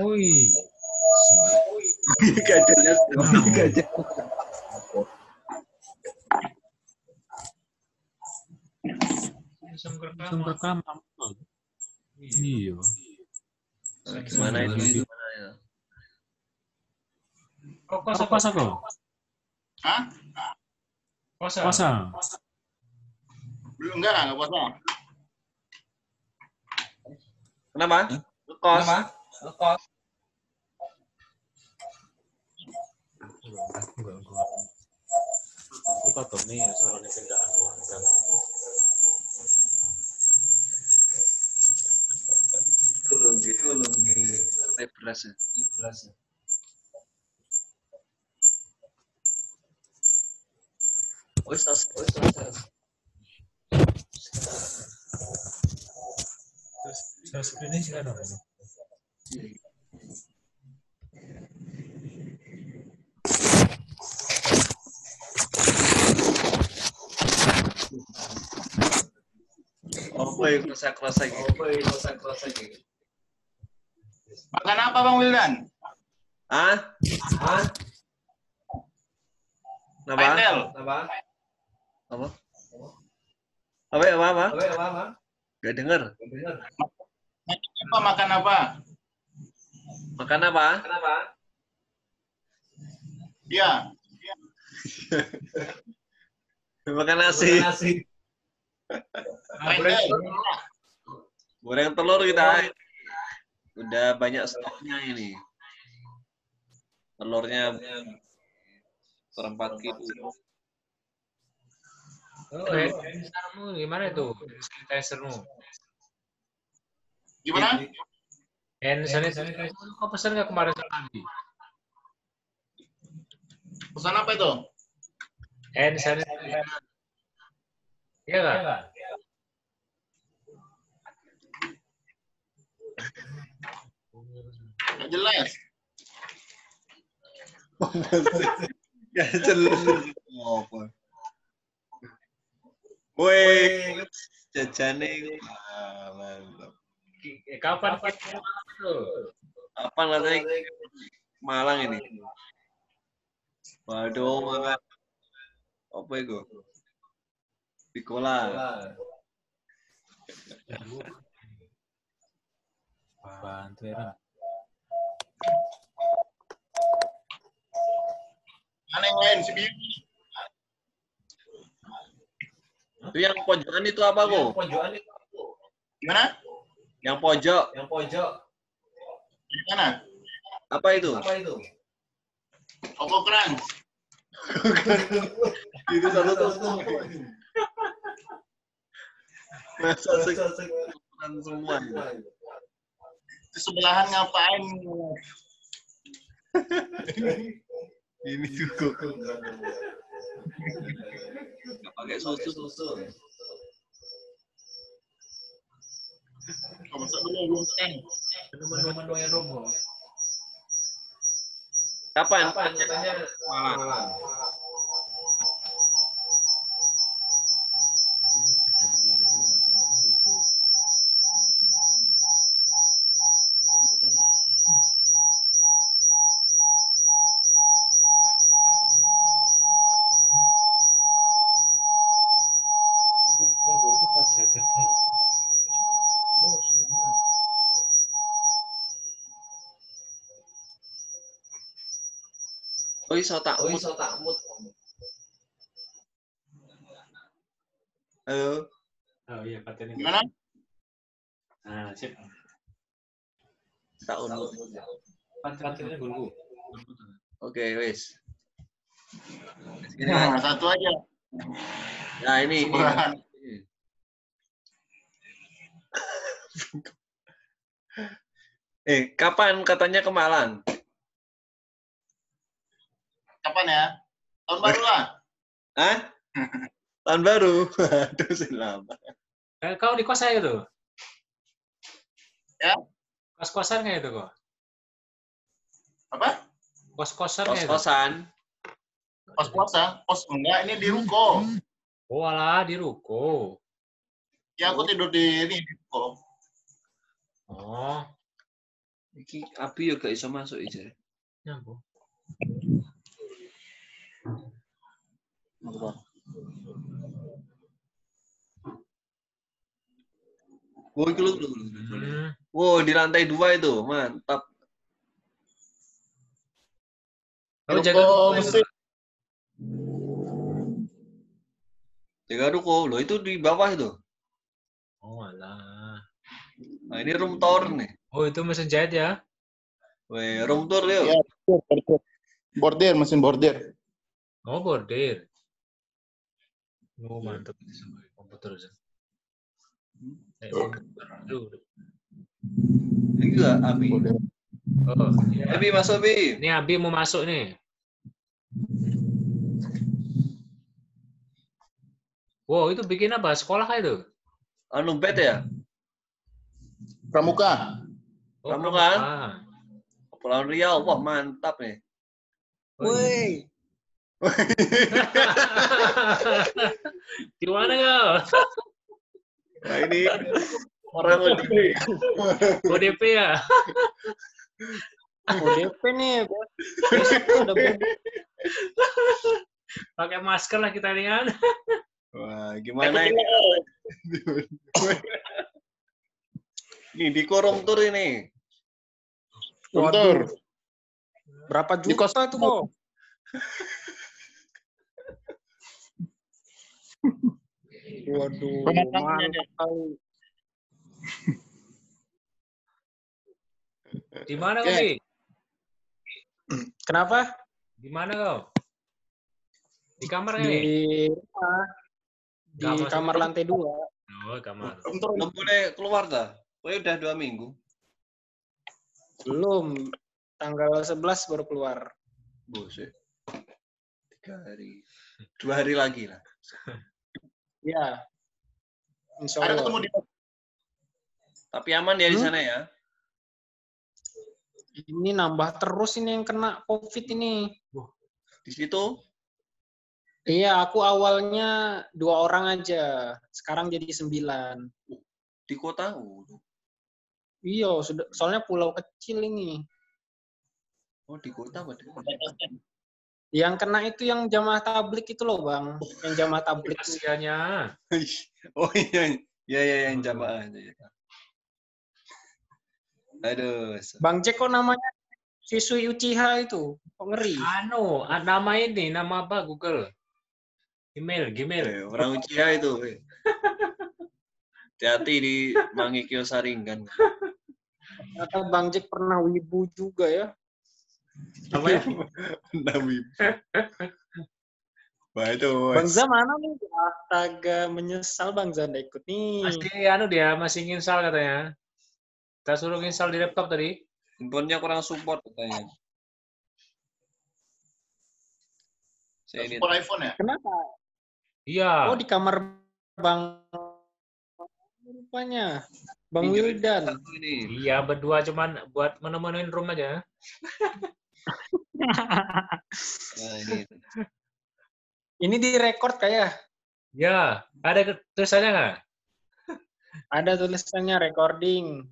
Wih. Gajahnya gajah. Rekam. rekam. Iya. Gimana? Gimana ya? Kok kosa kosa kok? Hah? Kosa. Kosa. Belum enggak, enggak puasa. Kenapa? Lekos. Enggak, enggak. Itu kok nih soalnya kendaraan enggak. Itu loh, gitu loh. Refresh ya. Wis, wis, wis. Terus saya screening sih ada apa? Apa kelas-kelas lagi? Apa yang kelas-kelas lagi? Makan apa Bang Wildan? Hah? Hah? Kenapa? Apa? Apa ya, apa? Apa? Apa ya, apa? Gak denger. Apa makan apa? Makan apa? Kenapa? Iya. Makan nasi. Nasi. Pendel. Goreng telur kita. Udah banyak stoknya ini. Telurnya seperempat kilo. Oh, hand sanitizermu gimana itu? Sanitizermu. Gimana? Hand sanitizer kau pesan nggak kemarin lagi? Pesan apa itu? Hand sanitizer. Iya nggak? Nggak jelas. Gak jelas. Apa? Woi, jajane mantap. Kapan kita? Apa katanya Malang ini? Waduh, makan apa itu? Pikola. Bantu ya. Mana yang lain? Si Bibi. Itu yang pojokan itu apa kok? Pojokan itu Gimana? Yang pojok yang pojok. Di mana? apa itu? Apa itu? Koko Crunch. itu satu tuh. Masa Sek- sekian semua. Di sebelahan ngapain? Ini juga nggak pakai susu. susu. Kamu masak dulu belum teng. Menu-menu yang romo. Kapan? Kapan katanya? Malang. Oh iso tak Oh, mut. iso tak mut. Halo. Oh iya, katanya. Gimana? Nah, sip. Tak unmut. Katanya gulgu. Oke, wis. Ini Nah, satu aja. Nah, ini ini. Eh, kapan katanya ke Malang? Kapan ya? Tahun baru lah. Hah? Tahun baru. Aduh, sih lama. Eh, kau di kos saya itu? Ya. Kos-kosan nggak itu kok? Apa? Kos-kosan itu? Kos-kosan. Kos enggak, ini di ruko. Oh alah, di ruko. Ya aku tidur di ini di ruko. Oh, Iki api yo gak iso masuk aja. Nyambung. Oh, lho, lho, lho. Hmm. Wow, di lantai dua itu, mantap. Kamu Ruko jaga ruko mesin. Jaga ruko, lo itu di bawah itu. Oh alah. Nah, ini room tour nih. Oh itu mesin jahit ya? Weh, room tour yuk. Ya. Bordir, mesin bordir. Oh bordir. Oh mantap. Komputer. Zan. Eh, komputer. Bordir. Oh, iya. Abi masuk Abi. Ini Abi mau masuk nih. Wow, itu bikin apa? Sekolah itu? Anu bed ya? Pramuka. Oh, pramuka. Kepulauan Riau, wah mantap nih. Oh, iya. Gimana kau? Nah ini orang lebih. ODP ya? ODP nih, Pakai masker lah kita ini kan. Wah, gimana ini? Ini di korum tour ini. Bentar. berapa Di juta tuh kok? Waduh. Di mana kau? Kenapa? Di mana kau? Di kamar kan? Di rumah, di kamar rumah? lantai dua. Oh, kamar. Belum boleh keluar dah. Oh, udah dua minggu. Belum. Tanggal 11 baru keluar. Buset. Tiga hari. Dua hari lagi lah. Ya. Insya Ada Allah. ketemu di Tapi aman ya di Hmm? sana ya. Ini nambah terus ini yang kena COVID ini. Di situ Iya, aku awalnya dua orang aja. Sekarang jadi sembilan. di kota. Iya, sudah. Soalnya pulau kecil ini. oh, di kota apa? Yang kena itu yang jamaah tablik itu loh, Bang. Yang jamaah tablik. Kasiannya. Oh iya, iya iya yang jamaah. iya. Aduh. Bang Jack kok namanya siswi Uchiha itu? Kok ngeri? Anu, ah, nama ini, nama apa Google? Email, Gmail. Eh, orang Uchiha itu. Hati-hati di Mangi Kyosaringan. Ternyata Bang Jack pernah wibu juga ya. Apa ya? Nabi. Wah itu. Bang Za mana nih? Astaga, menyesal Bang Za nggak ikut nih. Masih anu dia, masih nginstal katanya. Kita suruh nginstal di laptop tadi. Handphonenya kurang support katanya. Saya ini Support iPhone ya? Kenapa? Iya. Oh di kamar Bang rupanya. Bang Wildan. Iya, berdua cuman buat menemuin room aja. Nah, ini. Ini direkord kayak Ya, ada tulisannya nggak? ada tulisannya recording.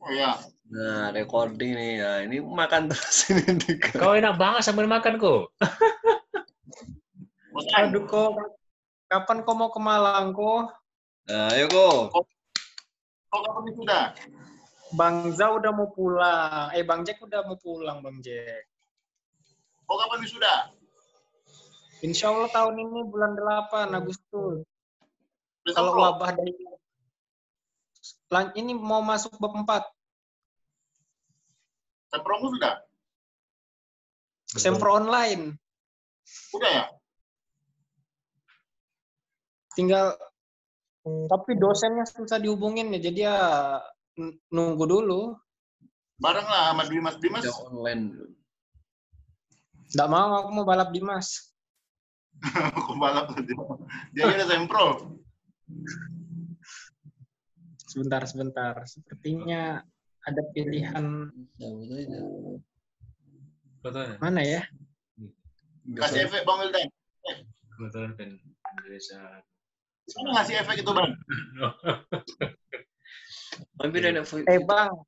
Oh ya. Nah, recording nih. Nah, ini makan terus ini. Kau enak banget sambil makan kok. Aduh kok kapan kau mau ke Malang kok? Nah, ayo kok. Kok kapan sudah? Bang Za udah mau pulang. Eh Bang Jack udah mau pulang Bang Jack. Kok kapan sudah? Insya Allah tahun ini bulan 8 Agustus. Udah Kalau sempro? wabah dari Lan- ini mau masuk bab 4. Sempromu sudah? Sempro online. Udah ya? Tinggal tapi dosennya susah dihubungin ya. Jadi ya nunggu dulu. Bareng lah sama Dimas. Dimas Udah online. Nggak mau aku mau balap Dimas. aku balap dia. Dia udah sempro. Sebentar sebentar. Sepertinya ada pilihan mana ya? Kasih efek Bang Wildan. Kebetulan kan Indonesia. Mana ngasih efek itu Bang? Tapi ada. Eh Bang,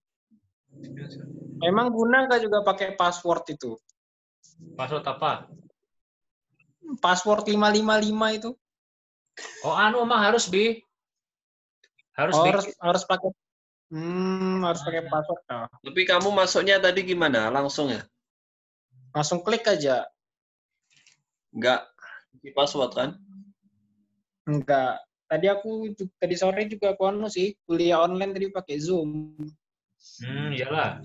Emang guna nggak juga pakai password itu? Password apa? Password 555 itu? Oh, anu mah harus bi. Harus Oh, harus harus pakai Hmm, harus pakai password. Nah, Tapi kamu masuknya tadi gimana? Langsung ya? langsung klik aja. Enggak di password kan? Enggak. Tadi aku tadi sore juga aku anu sih, kuliah online tadi pakai Zoom. Hmm, iyalah.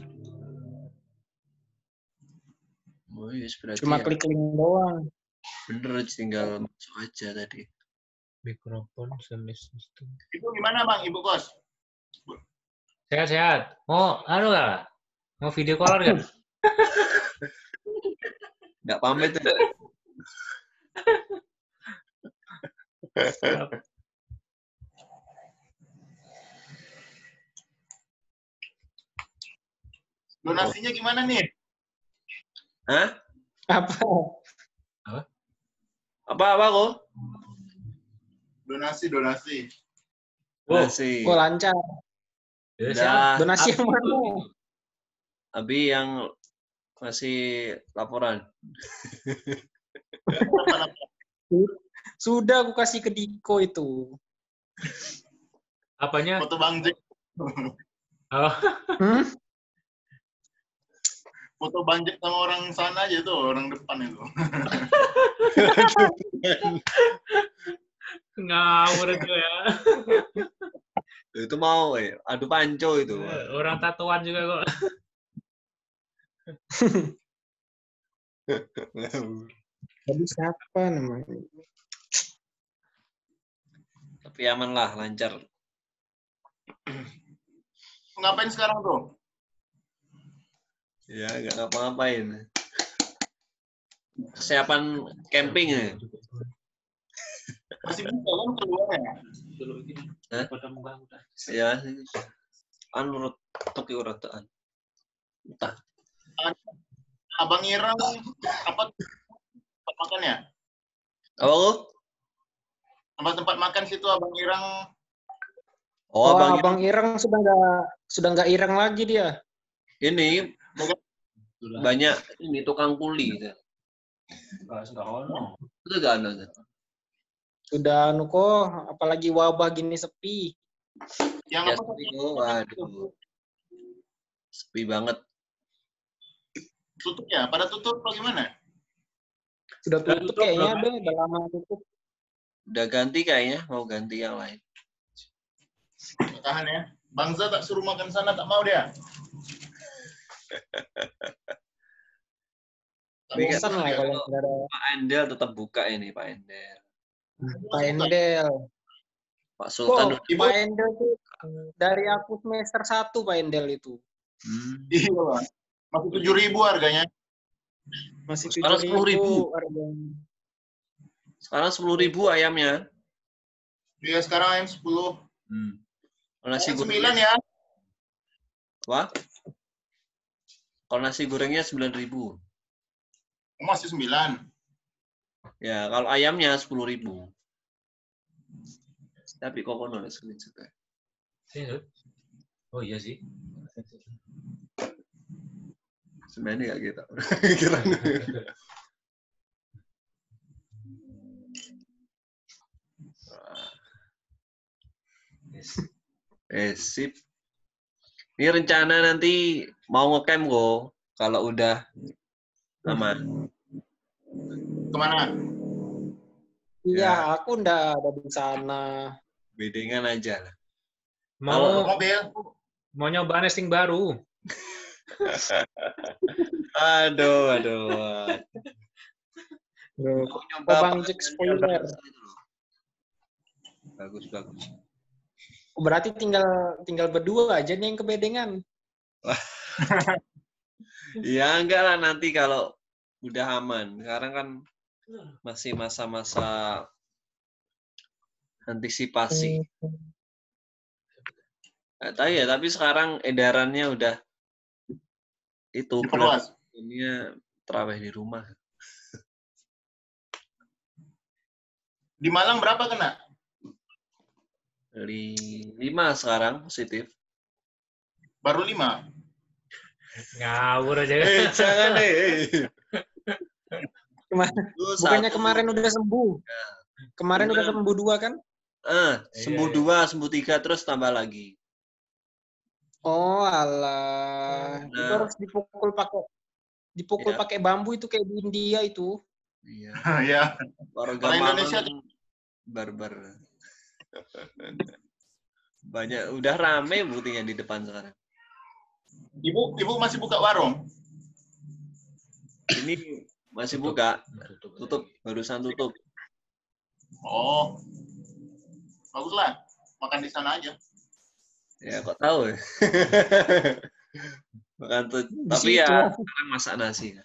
Oh berarti Cuma ya. klik link doang. bener tinggal masuk aja tadi. Mikrofon semis sistem. Itu gimana bang, ibu kos? Sehat-sehat. Mau anu nggak? Mau video call nggak? Enggak pamit ya? Donasinya gimana nih? Hah? Apa? Apa apa kok? Donasi, donasi. Oh, Masih. Oh, lancar. ya, Udah. siap. Donasi yang mana? Abi yang masih laporan. Sudah aku kasih ke Diko itu. Apanya? Foto Bang Jack, Oh, Hmm? Foto Bang Jack sama orang sana aja tuh, orang depan itu. ngawur itu ya. Itu mau eh adu panco itu. Orang tatuan juga kok. Tadi siapa namanya? Tapi aman lah, lancar. Ngapain sekarang tuh? Ya, nggak ngapa-ngapain. Kesiapan camping ya. Masih bisa kan keluar ya? Hah? Ya, anu urut toki uratan. Entah. Abang Irang apa tempat makan ya? Apa lu? Tempat-tempat makan situ Abang Irang Oh, Oh, Bang, Abang Ireng sudah nggak sudah nggak ireng lagi dia. ini banyak ini tukang kuli. Itu gak ada. Sudah anu kok, apalagi wabah gini sepi. yang Ya, apa? sepi kok. Waduh. Sepi banget. Tutup ya? Pada tutup apa gimana? Sudah tutup tutup, kayaknya deh, udah lama tutup. Udah ganti kayaknya, mau ganti yang lain. Tahan ya. Bangsa tak suruh makan sana tak mau dia. Iya. Bosan lah kalau nggak ada Pak Endel tetap buka ini, Pak Endel. Pak Endel. Pak Sultan. Ibu- Pak Endel tuh dari aku semester 1 Pak Endel itu. Hmm. Iya. Masih tujuh ribu harganya. Masih Sekarang 7.000 10.000. harganya. Sekarang sepuluh ribu ayamnya. Iya, sekarang ayam 10. Hmm. Nasi 9 ya. Wah. Kalau nasi gorengnya sembilan ribu. Masih 9. Ya, kalau ayamnya sepuluh ribu. Tapi kok kono juga. Oh iya sih. Sebenarnya nggak gitu. Kira Eh, sip. Ini rencana nanti mau ngecamp kok. Kalau udah aman. Ke mana? Iya, aku udah ada di sana. Bedengan aja lah. Mau Mobil. mau nyoba nesting baru. Aduh, aduh. Oh, Bang? Jack spoiler. Bagus, bagus. Berarti tinggal tinggal berdua aja nih yang kebedengan. Ya enggak lah nanti kalau udah aman. Sekarang kan masih masa-masa antisipasi. Nggak tahu ya, tapi sekarang edarannya udah itu Diperluas. ini terawih di rumah. Di Malang berapa kena? Lima sekarang positif. Baru 5. Ngawur aja. Eh, jangan eh. Kema- Lu Bukannya kemarin udah sembuh. Kemarin udah sembuh dua kan? Eh, sembuh Iya, iya. dua, sembuh tiga, terus tambah lagi. Oh alah. Itu Nah. harus dipukul pakai dipukul Iya. pakai bambu itu kayak di India itu. Iya. ya. Warga Indonesia barbar. Banyak udah rame buktinya di depan sekarang. Ibu, ibu masih buka warung? Ini masih buka, tutup, barusan tutup. Oh, baguslah. Makan di sana aja. Ya kok tahu ya. Makan tuh, tapi ya sekarang masak nasi.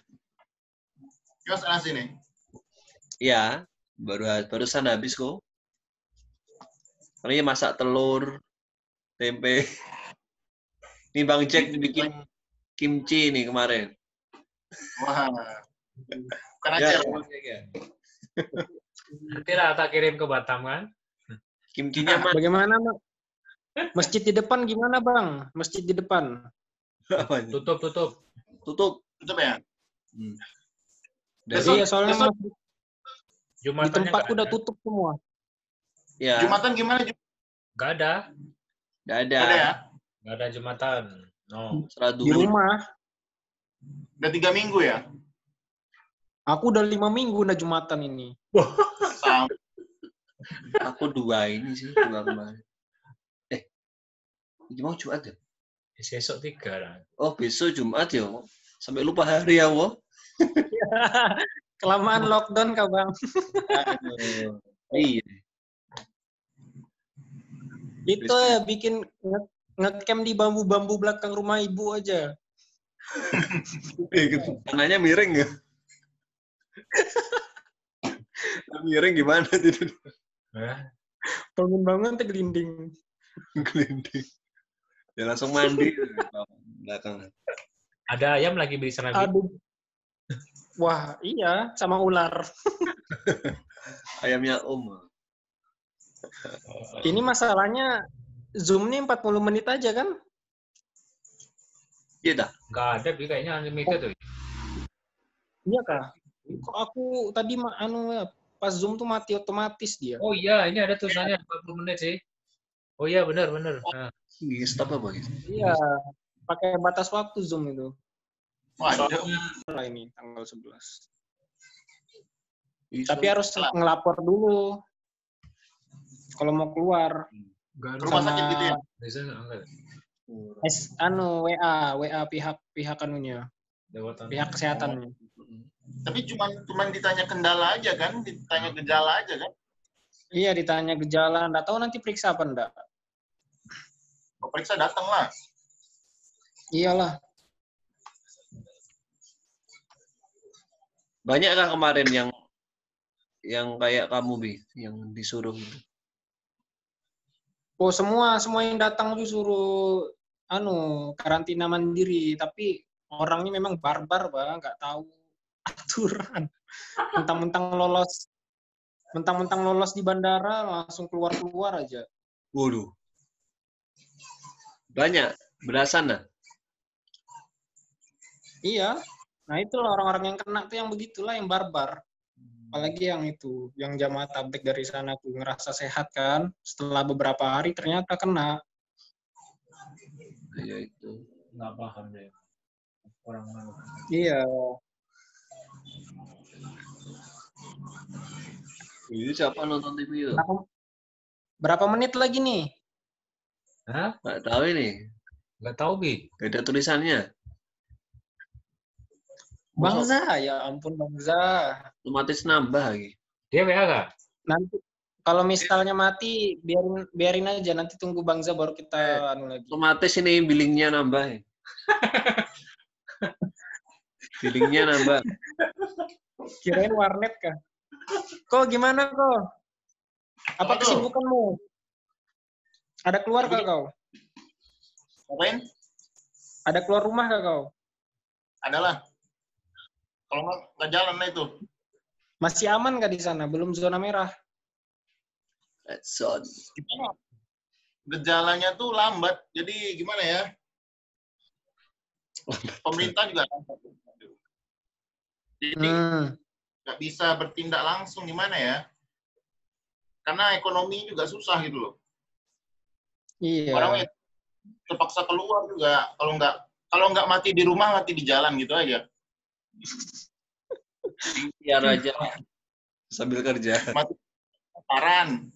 Yos nasi nih. Ya, baru barusan habis kok. Ini masak telur, tempe. Ini Bang Jack bikin kimchi nih kemarin. Wah. Bukan Ya. Bang Jack ya. Nanti lah tak kirim ke Batam kan? Kimchinya mah Bagaimana, Mak? Masjid di depan gimana, Bang? Masjid di depan. Tutup, tutup. Tutup. Tutup ya? Hmm. Besok- iya, soalnya besok- masjid di Jumatannya tempatku udah tutup semua. Ya, Jumatan gimana? Jum- Nggak ada. nggak ada. Ada ya? Nggak ada Jumatan. No. Di rumah. Udah tiga minggu ya? Aku udah lima minggu udah Jumatan ini. Aku dua ini sih, dua kemarin. Eh, ini mau Jumat ya? Besok tiga lah. Oh, besok Jumat ya? Sampai lupa hari ya, wo. Kelamaan lockdown kah, Bang? Aduh. Iya. Itu ya bikin ngecamp di bambu-bambu belakang rumah ibu aja. Eh, gitu. Tanahnya miring ya? miring gimana tidur? Bangun-bangun tergelinding. Gelinding. Ya langsung mandi. Belakang. Ada ayam lagi di sana. Bi. Aduh. Wah, iya, sama ular. Ayamnya Om. Ini masalahnya Zoom nih 40 menit aja kan? Iya dah. Nggak ada, Bi. Kayaknya unlimited tuh. Iya kah? Kok aku tadi ma- anu ya, pas Zoom tuh mati otomatis dia. Oh iya, ini ada tulisannya 40 menit sih. Oh iya, benar, benar. Nah, Ini stop apa gitu? Iya, pakai batas waktu Zoom itu. Wah, Soalnya lah ini tanggal 11. Ih, Tapi harus ngelapor dulu. Kalau mau keluar nggak ada. Rumah sama sakit gitu ya? Biasanya enggak. S, anu WA, WA pihak pihak anunya, Lewat pihak kesehatannya. tapi cuma cuma ditanya kendala aja kan? Ditanya gejala aja kan? Iya, ditanya gejala, enggak tahu nanti periksa apa enggak. Mau periksa datang lah. Iyalah. Banyak kah kemarin yang yang kayak kamu bi, yang disuruh gitu? Oh, semua semua yang datang tuh suruh anu karantina mandiri, tapi orangnya memang barbar, Bang, nggak tahu aturan. Mentang-mentang lolos mentang-mentang lolos di bandara langsung keluar-keluar aja. Waduh. Banyak, belasan lah. Iya. Nah, itulah orang-orang yang kena tuh yang begitulah yang barbar. Apalagi yang itu, yang jamaah tablik dari sana tuh ngerasa sehat kan, setelah beberapa hari ternyata kena. Ya itu. Nggak paham deh. Orang mana. Iya. Ini siapa nonton TV itu? Berapa, berapa menit lagi nih? Hah? Nggak tahu ini. Nggak tahu, Bi. Gak ada tulisannya. Bangza, ya ampun Bangza. Otomatis nambah lagi. Dia WA nggak? Nanti kalau misalnya mati biarin biarin aja nanti tunggu Bangza baru kita anu lagi. Otomatis ini billingnya nambah. ya. billingnya nambah. Kirain warnet kah? Kok gimana kok? Apa kesibukanmu? Ada keluar kah kau? Ngapain? Ada keluar rumah kah kau? Adalah. Kalau nggak nggak jalan lah itu. Masih aman kah di sana? Belum zona merah? That's on. Gimana? Gejalanya tuh lambat. Jadi gimana ya? pemerintah juga lambat. Jadi Hmm. nggak bisa bertindak langsung gimana ya? Karena ekonomi juga susah gitu loh. Iya. Orang terpaksa keluar juga. Kalau nggak kalau nggak mati di rumah mati di jalan gitu aja. Biar aja sambil kerja. Paran.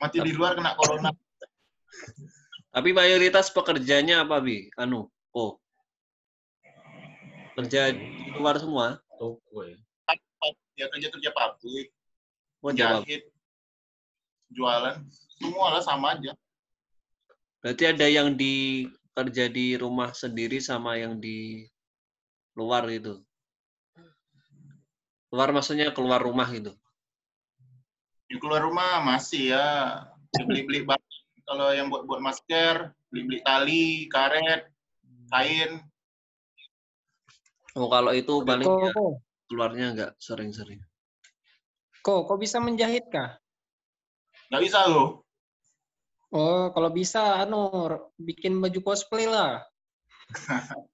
Mati di luar kena corona. Tapi mayoritas pekerjanya apa, Bi? Anu, oh. Kerja di luar semua? Toko ya. Ya kerja kerja pabrik, Oh, jahit, jualan, semua lah sama aja. Berarti ada yang di kerja di rumah sendiri sama yang di luar gitu. Luar maksudnya keluar rumah gitu. Di keluar rumah masih ya beli-beli barang. Kalau yang buat buat masker, beli-beli tali, karet, kain. Oh, kalau itu paling Kok, ya, kok, keluarnya nggak sering-sering. kok, kok bisa menjahit kah? Nggak bisa loh. Oh, kalau bisa, anu, bikin baju cosplay lah.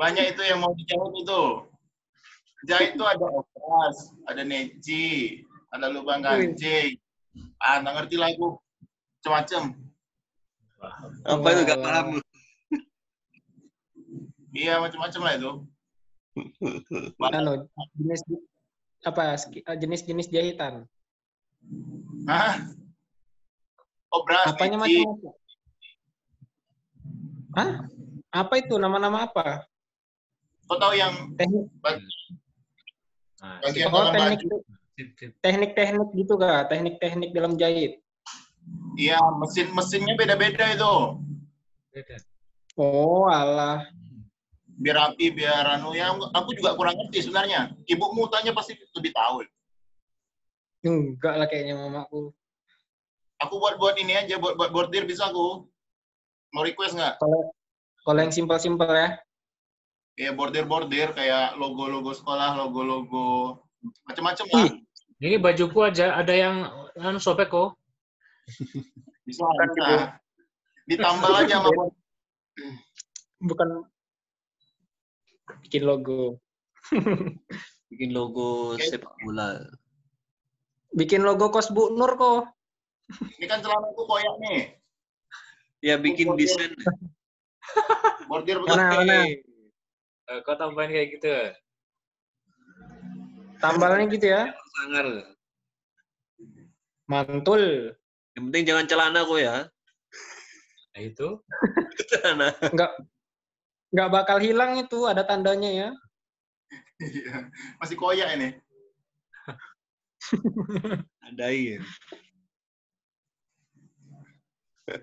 Banyak itu yang mau dijahit itu. Jahit itu ada opas, ada neji, ada lubang ganjing. Ah, nggak ngerti lagu. Macam-macam. Apa itu nggak paham? Iya, macam-macam lah itu. Anu, jenis apa eh, jenis-jenis jahitan. Hah? Oh, beras, Apanya macam-macam? Hah? Apa itu? Nama-nama apa? Kau tahu yang Teknik, Nah, bagian oh, dalam teknik, teknik-teknik gitu kah? Teknik-teknik dalam jahit. Iya, mesin-mesinnya beda-beda itu. Beda. Oh, alah. Biar rapi, biar anu ya. Aku juga kurang ngerti sebenarnya. Ibumu tanya pasti lebih tahu. Enggak lah kayaknya mamaku. Aku buat-buat ini aja, buat buat bordir bisa aku. Mau request nggak? Kalau kalau yang simpel-simpel ya. Ya bordir-bordir kayak logo-logo sekolah, logo-logo macam-macam lah. Ini bajuku aja ada yang anu sobek kok. Bisa, bisa. Ditambal aja sama Bukan bikin logo. Bikin logo sepak bola. Bikin logo kos Bu Nur kok. Ini kan celanaku koyak nih. Ya bikin desain. Bordir Mana, betul. mana? Eh, Kau tambahin kayak gitu. Tambalnya gitu ya. Sangar. Mantul. Yang penting jangan celana kok ya. Nah itu. Celana. Enggak nggak bakal hilang itu, ada tandanya ya. Iya. Masih koyak ini. Ada ya.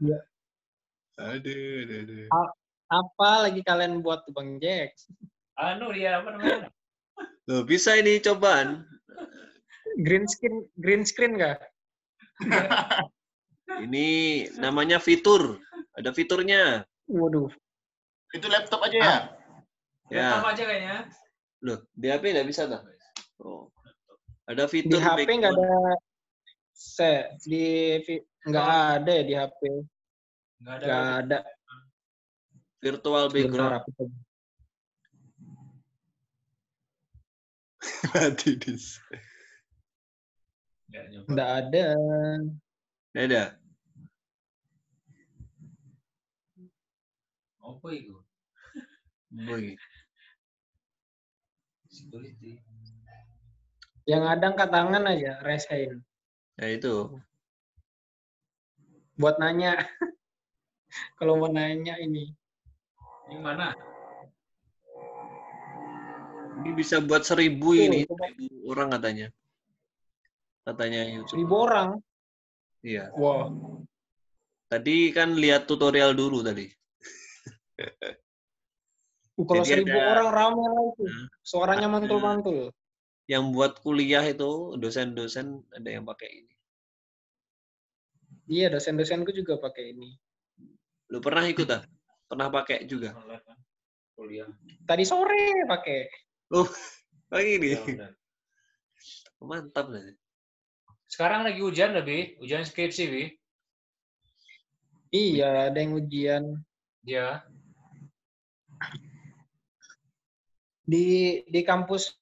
Iya. Aduh, aduh, aduh. Apa lagi kalian buat tuh Bang Jack? Anu dia apa namanya? Loh, bisa ini cobaan. Green screen green screen kah? Ini namanya fitur. Ada fiturnya. Waduh. Itu laptop aja ya? Ya. Sama aja kayaknya. Loh, di HP nggak bisa tuh? Oh. Ada Di fitur HP nggak ada se di vi- nggak ada ya di HP. Enggak ada. Nggak ada. virtual background. Mati dis. Nggak ada. Nggak ada. Apa itu? Boy. Security. Yang ada angkat tangan aja, raise hand. Ya itu. Buat nanya. Kalau mau nanya ini. Yang mana? Ini bisa buat seribu Tuh, ini. Seribu orang katanya. Katanya YouTube. Seribu orang. Iya. Wah. Tadi kan lihat tutorial dulu tadi. Uh, kalau Jadi seribu ada- orang ramai lah itu. Nah, Suaranya mantul-mantul. Yang buat kuliah itu dosen-dosen ada yang pakai ini. Iya, dosen-dosenku juga pakai ini. Lu pernah ikut ah? Pernah pakai juga? Kuliah. Tadi sore pakai. Pakai ini. Ya, udah. Mantap lah. Sekarang lagi hujan lebih, hujan skripsi, Bi. Iya, ada yang ujian. Dia Di di kampus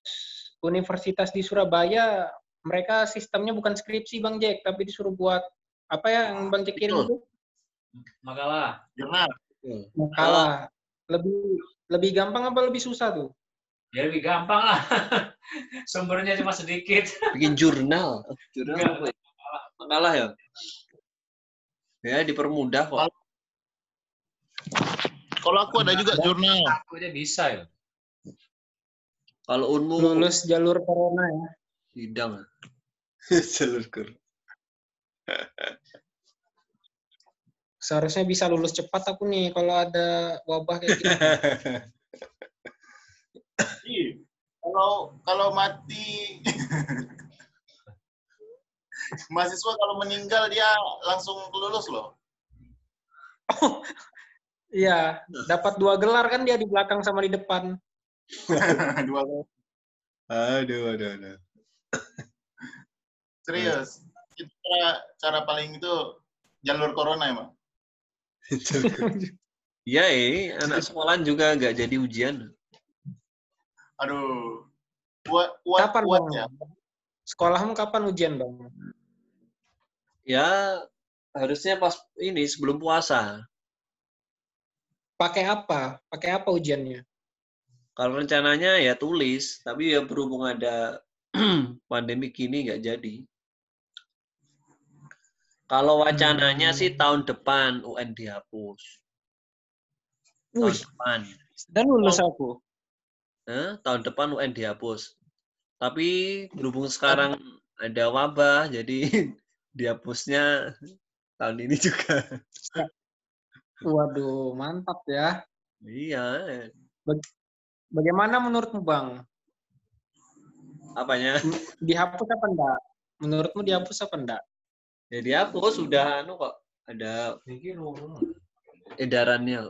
universitas di Surabaya, mereka sistemnya bukan skripsi Bang Jack, tapi disuruh buat apa ya yang Bang Jack kirim Betul. itu? makalah. Jurnal. Makalah. Lebih lebih gampang apa lebih susah tuh? Ya lebih gampang lah. Sumbernya cuma sedikit. Bikin jurnal. Jurnal apa ya? Makalah ya? Ya, dipermudah kok. Kalau aku ada juga jurnal. Aku aja bisa ya. Kalau unmu Lulus jalur corona ya. sidang. Jalur kur. Seharusnya bisa lulus cepat aku nih kalau ada wabah kayak gitu. Ih, Kalau kalau mati mahasiswa kalau meninggal dia langsung lulus loh. Iya, dapat dua gelar kan dia di belakang sama di depan. Dua kali. Aduh, aduh, aduh. Serius. Itu cara, cara paling itu jalur corona emang. Iya, eh, anak sekolahan juga nggak jadi ujian. Aduh. Kuat kuat Kapan kuat bang? ya. Sekolahmu kapan ujian bang? Ya, harusnya pas ini sebelum puasa. Pakai apa? Pakai apa ujiannya? Kalau rencananya ya tulis, tapi ya berhubung ada pandemi gini nggak jadi. Kalau wacananya Hmm. sih tahun depan UN dihapus. Tahun Wih, depan. dan lulus aku. Eh, tahun depan UN dihapus. Tapi berhubung sekarang ada wabah, jadi dihapusnya tahun ini juga. Waduh, mantap ya. Iya, Bagaimana menurutmu bang? apanya? Dihapus apa enggak? Menurutmu dihapus apa enggak? Ya dihapus sudah anu kok ada edarannya.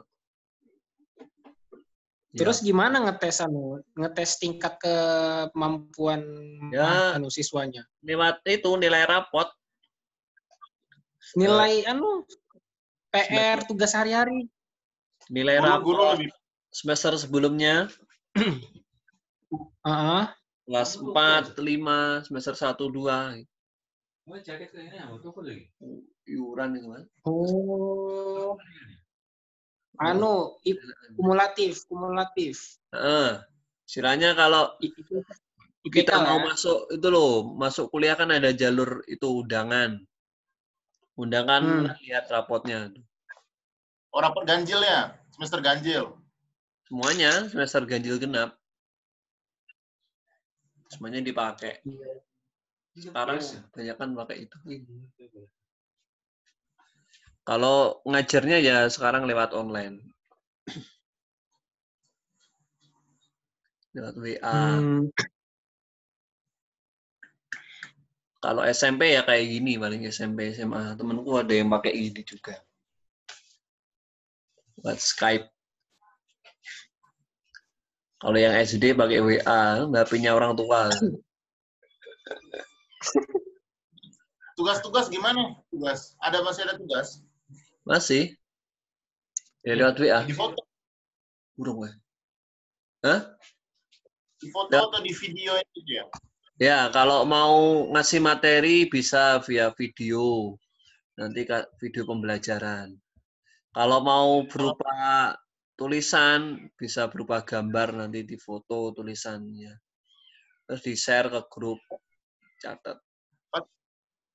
Ya. Terus gimana ngetes anu? Ngetes tingkat kemampuan Ya. anu siswanya? lewat itu nilai rapot Nilai anu PR tugas hari-hari. nilai Guru-guru rapot lebih semester sebelumnya Heeh. kelas 4, 5, semester 1, 2 Iuran itu kan. Oh. Anu kumulatif, kumulatif. Heeh. Istilahnya kalau kita mau ya? masuk itu loh, masuk kuliah kan ada jalur itu undangan. Undangan Hmm. lihat rapotnya. Oh, rapor ganjil ya, semester ganjil. Semuanya semester ganjil genap. Semuanya dipakai. Sekarang banyak kan pakai itu. Kalau ngajarnya ya sekarang lewat online. lewat WA. Hmm. Kalau SMP ya kayak gini paling SMP SMA. Temenku ada yang pakai gini juga. Buat Skype. Kalau yang SD pakai WA, HP-nya orang tua. Tugas-tugas gimana? Tugas. Ada masih ada tugas? Masih. Ya lewat WA. Di foto, Burung gue. Hah? di foto Ya. atau di video itu ya? Ya, kalau mau ngasih materi bisa via video. Nanti video pembelajaran. Kalau mau berupa tulisan, bisa berupa gambar nanti di foto tulisannya. Terus di-share ke grup. Catat.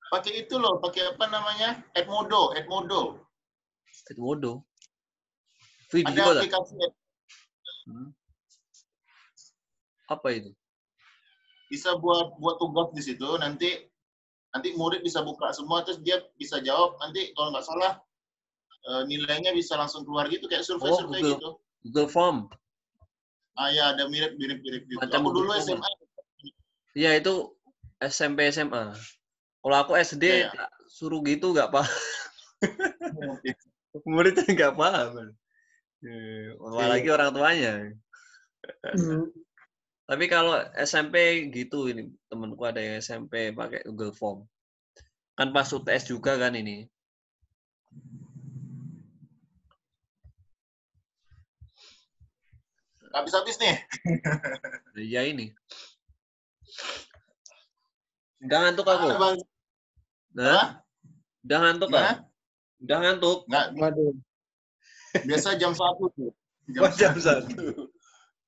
Pakai itu loh, pakai apa namanya? Edmodo, Edmodo. Edmodo. Ada Video lah. aplikasi Hmm. Apa itu? bisa buat buat tugas di situ nanti nanti murid bisa buka semua terus dia bisa jawab nanti kalau nggak salah eh, nilainya bisa langsung keluar gitu kayak survei-survei Google. gitu. Google Form. Ah ya ada mirip mirip mirip gitu. Macam Aku dulu. SMA Iya, itu SMP SMA. Kalau aku SD ya, ya. suruh gitu nggak paham. Muridnya nggak paham. Kan? Iya, apalagi ya. orang tuanya. Hmm. Tapi kalau SMP gitu ini temenku ada yang SMP pakai Google Form. Kan pas UTS juga kan ini. Habis-habis nih. Nah, iya ini. Udah ngantuk aku. Bang? Nah, udah ngantuk Gimana? kan? Udah ngantuk. Nggak, Waduh. biasa jam satu tuh. Jam Oh, jam satu.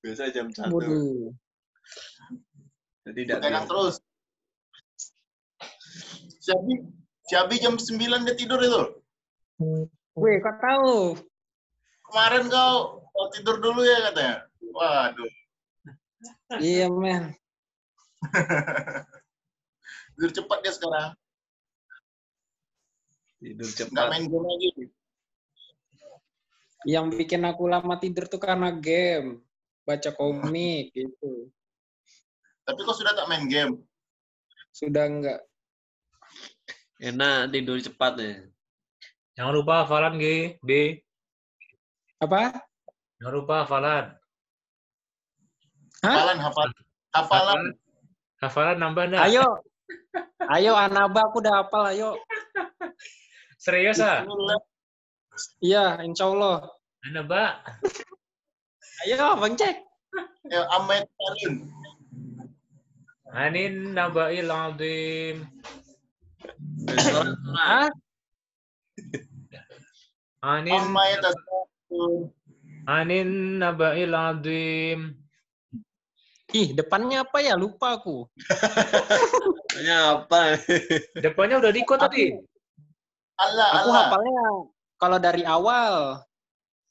Biasa jam satu. Waduh. Jadi tidak Begadang terus. Siabi, Siabi jam 9 dia tidur itu. Wih, kok tahu? Kemarin kau, kau tidur dulu ya katanya. Waduh, Iya, men. tidur cepat dia sekarang. tidur Nggak cepat. main game lagi. Yang bikin aku lama tidur tuh karena game. Baca komik gitu. Tapi kau sudah tak main game. Sudah enggak. Enak tidur cepat ya. Jangan lupa hafalan, G. B. Apa? Jangan lupa hafalan. Hah? Hafalan, hafalan. Hafalan. Hafalan nambah enggak? Ayo. Ayo, Anaba, aku udah hafal, ayo. Serius, ah? Iya, insya Allah. Nambah. Ayo, Bang Cek. Ya, Ahmed Karun. Anin naba'il azim. Anin anin naba'il azim. Ih, depannya apa ya? Lupa aku. Tanya apa? Depannya udah dikot tadi. Allah, Aku Allah. hafalnya kalau dari awal.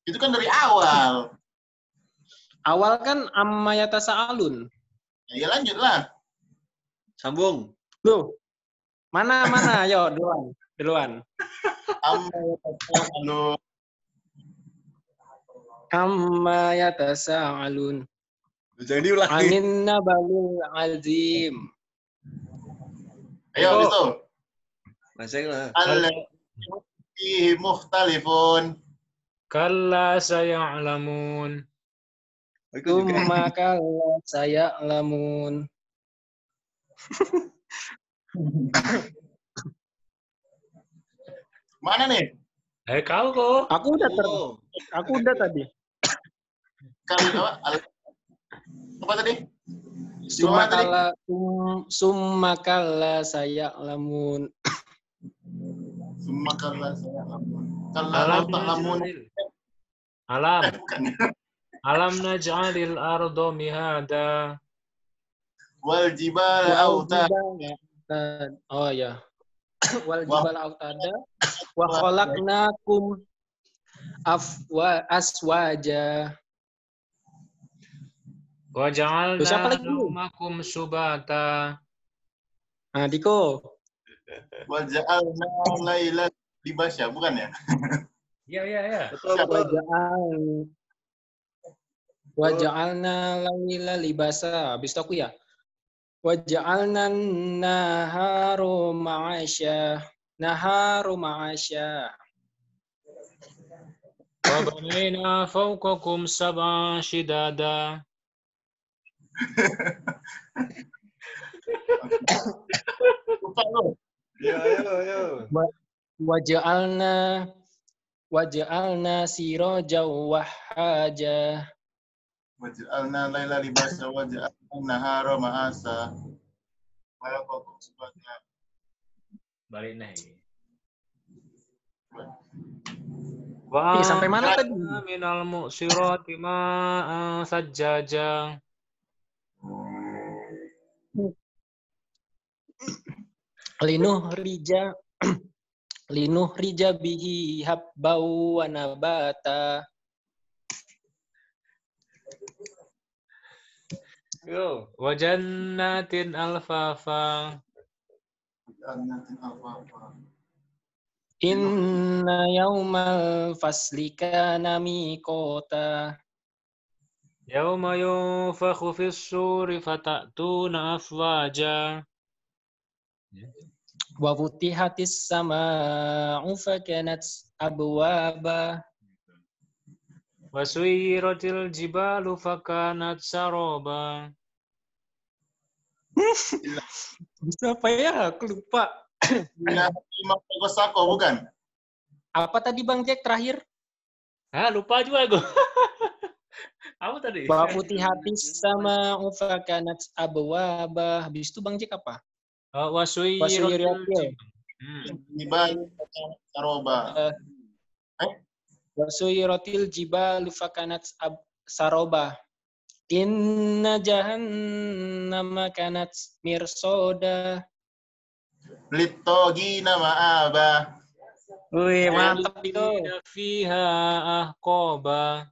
Itu kan dari awal. Awal kan amma yatasaalun. Ya lanjutlah. Sambung. Loh. Mana mana? Ayo, duluan. Duluan. Amma yatasaalun. Jangan diulangi. Anin nabalul azim. Ayo, Itu. itu. Masih lah. Allah fihi mukhtalifun. Kalla saya'lamun. Tumma kalla saya lamun. Mana nih? Eh, kau kok. Aku udah ter, Oh, aku udah tadi. Kali apa? Al- Apa tadi? Summa Gimana tadi? kalla sum- summa kalla saya lamun. Semua kala saya lamun. Kala Alam tak lamun. naj'alil- Alam. Alam naj'alil ardo mihada. Wal jibal Wal auta. jibala autad. Oh ya. Wal jibala autada wa khalaqnakum afwa aswaja. Wa ja'alna Terus apa lagi? naumakum subata. Nah, Diko. Wal ja'alna laila libasya. Bukan ya? Iya, iya, iya. Waja'al Waja'alna laila libasa. Habis itu aku ya. Waja'alna naharu ma'asya. Naharu ma'asya. Wa banayna fawqakum sab'an shidada. Lupa lu. Ayo, ayo, ayo. Waja'alna Waja'alna siraja wahaja. Wal ja'alna laila libasya. Wal ja'alna nahara ma'asa. Wal kokum sebagainya. Balik nih. Ih, sampai mana tadi? minal mu'sirati ma'an sajjaja. Linuh rija Linuh rija bihi habbau wa nabata. Yo. Wa jannatin alfafa. Jannatin alfafa. Inna yaumal fasli kana miqata. Yawma yunfakhu fis suri fatatuna afwaja. Wa futihatis sama'u fakanat abwaba. Wa suyiratil jibalu fakanat saroba. Bisa apa ya? Aku lupa. Bukan? Apa tadi Bang Jack terakhir? Ah, lupa juga gue. Apa tadi? Wa futihatis sama ufakanat abwaba. Habis itu Bang Jack apa? Oh, wasui Wasuyiratil. Hmm. Jibal Saroba. Wasuyiratil jibalu fakanat ab saroba. Inna jahannama kanat mirsoda. Litogi nama Aba. Wih, mantap itu. Fiha ahqaba.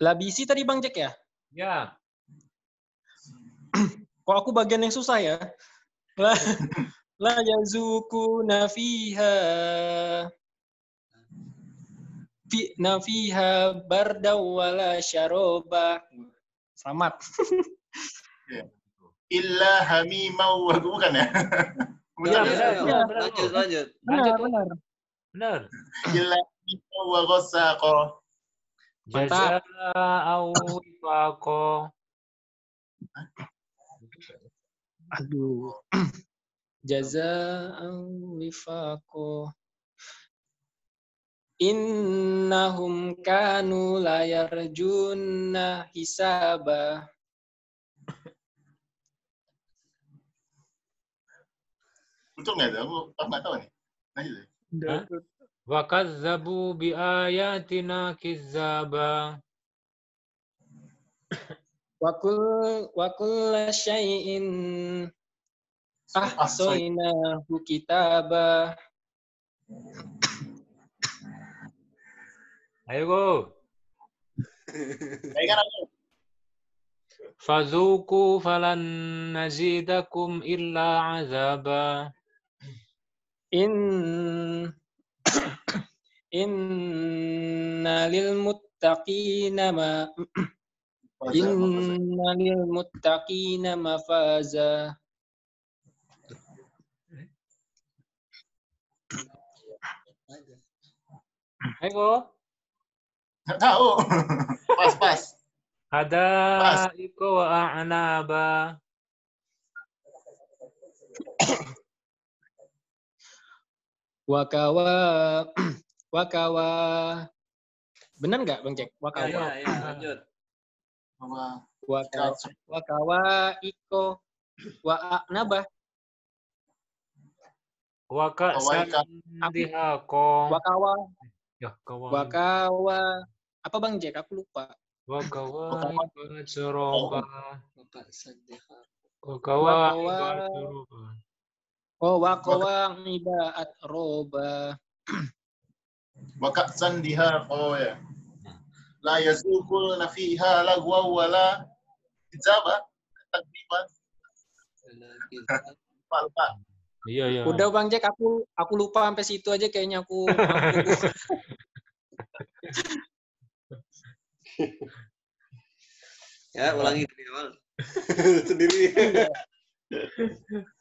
Labisi tadi Bang Jack ya? Ya. Kok aku bagian yang susah ya? La, la yazukuna fiha fi nafiha barda wala syaroba. Selamat. Illa hamimau. Bukan ya? Iya, Bukan benar, ya? Benar, benar. lanjut, lanjut. Benar, benar. Benar. Illa hamimau wa. Mantap. Aduh. Jaza'an wifaqo. Innahum kanu la yarjuna hisaba. Betul nggak itu? Aku nggak tahu nih. Lanjut. Wa kazzabu bi ayatina kizzaba. Wa kul wa kulla syai'in ahsaynahu kitaba. Ayo go. Baik kan aku? Fazuku falan nazidakum illa azaba. In inna lil muttaqina ma inna lil muttaqina mafaza. Go. Nggak tahu. Pas pas. Hadaiqa wa a'naba. Wakawa wakawa benar nggak bang Jack? Ya, Wakawa ya, ya, lanjut. Apa? wakawa wakawa iko wa nabah Wa Kawaika. ka'san dihaqo. wakawa Ya, kawan. wakawa apa bang Jack? Aku lupa. Wa kawaika suroba. Bapak Sandeha. Wa kawaika Wakawa- suroba. Oh wakawa ibaat roba. Waka sandiha. Oh ya. La yazukul nafiha lagwa wala ijaba. Takdiban. Lupa, lupa. Iya, iya. Udah bang Jack, aku aku lupa sampai situ aja kayaknya aku. aku- Ya, ulangi dari awal. Sendiri.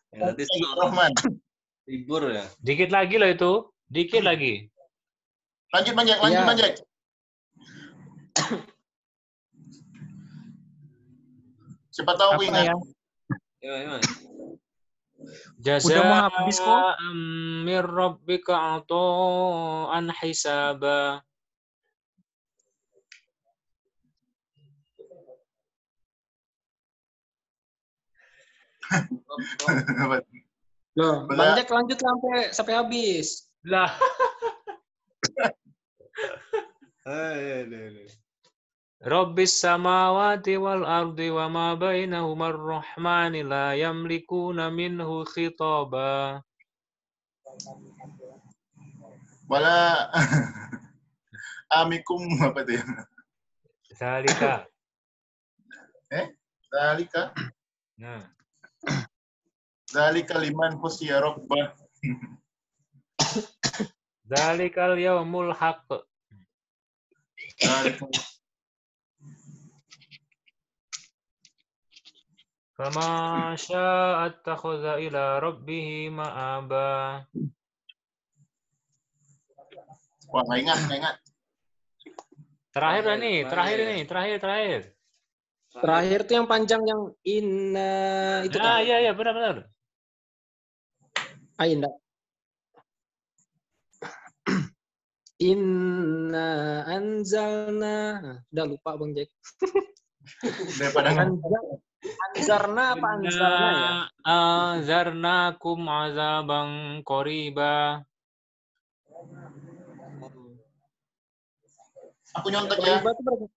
ya, nanti Rahman. libur ya. Dikit lagi loh itu. Dikit lagi. Lanjut manjak, lanjut Iya. manjak. Siapa tahu apa ingat. ya? Ya, Iman. Udah mau habis kok. Min rabbika hisaba. Loh, Jack lanjut sampai sampai habis. Lah, Rabbis samawati wal ardi wa ma bainahuma ar-rahmani la yamlikuna minhu khitaba. Wala amikum apa itu ya? Zalika. Zalika. Nah, Zalika liman khusya rabbah. zalikal yaumul haqq. Fama syaa attakhadha ila rabbih ma'aba. Wah, nggak ingat, nggak ingat. Terakhir Terakhir, nih, terakhir ini, terakhir, terakhir. Terakhir tuh yang panjang yang inna itu Ah, kan. iya, iya, benar, benar. Ah, indah. Inna anzalna. Udah lupa Bang Jack. Daripada anzarna apa anzarna ya? Anzarnakum azabang qoriba. aku nyontek ya. Riba tuh berhenti.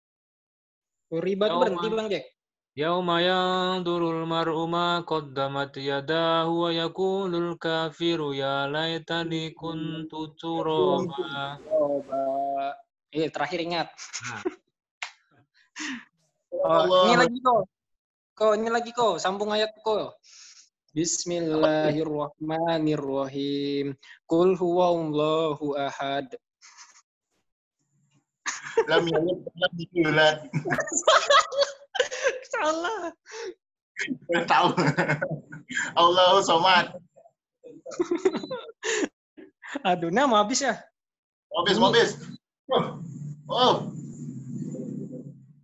Riba tuh Yauma. berhenti Bang Jack. Mar'u ma qaddamat yadahu wa yaqulul kafiru ya laitani kuntu turaba. Coba. Eh, terakhir ingat. Nah. Oh, ini lagi kok. Kok ini lagi kok, sambung ayat kok. Bismillahirrahmanirrahim. Qul huwallahu ahad. Lam yalid lam yulad. Salah. Tahu. Allahu somad. Aduh, nama habis ya. Mobis, mobis. Oh. Oh.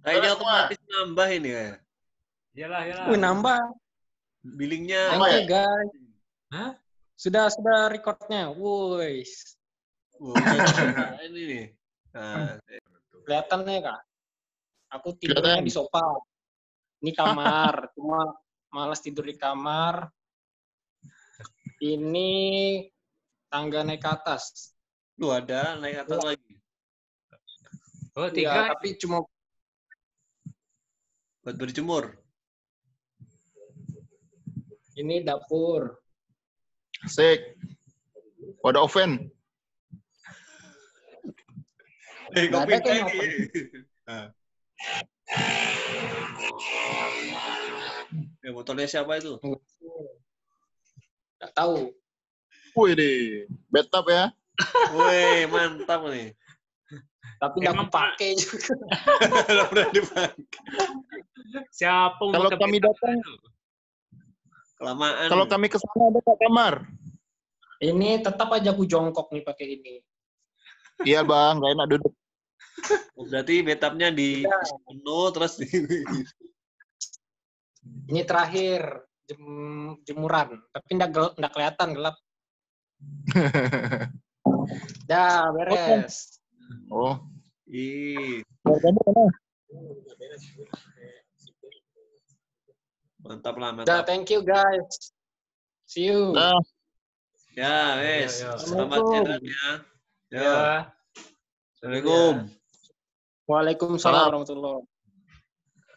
Kayaknya otomatis nambah ini ya. Iyalah, iyalah. Wih, nambah. Billingnya Thank ya? you, guys. Hah? Sudah sudah recordnya. Woi. Wah, ini nih. Nah, Kelihatan ya, Kak? Aku tidurnya di sofa. Ini kamar, cuma malas tidur di kamar. Ini tangga naik ke atas. lu ada naik atas lagi. Oh, Ya, tiga. tapi cuma Buat berjemur. ini dapur. Asik. Ada oven. Eh, kopi ada kayak ini. Ya, motornya siapa itu? Nggak tahu. Wih deh. Betap ya. Woi, mantap nih. Tapi nggak kepake juga. Udah pernah dipakai. Siapa Kalau pakai kami datang-? Kelamaan. Kalau kami ke sana ada Kak kamar. Ini tetap aja aku jongkok nih pakai ini. Iya, Bang. Gak enak duduk. Oh, Berarti betapnya di penuh terus di Ini terakhir jem, jemuran, tapi nggak gel, kelihatan gelap. Dah beres. Oh. Ih, mantap lah, Dah mantap. thank you guys. See you. Dah. Ya, wes. Ya, ya. Selamat jalan ya. Ya. Ya. Waalaikumsalam Salam. warahmatullahi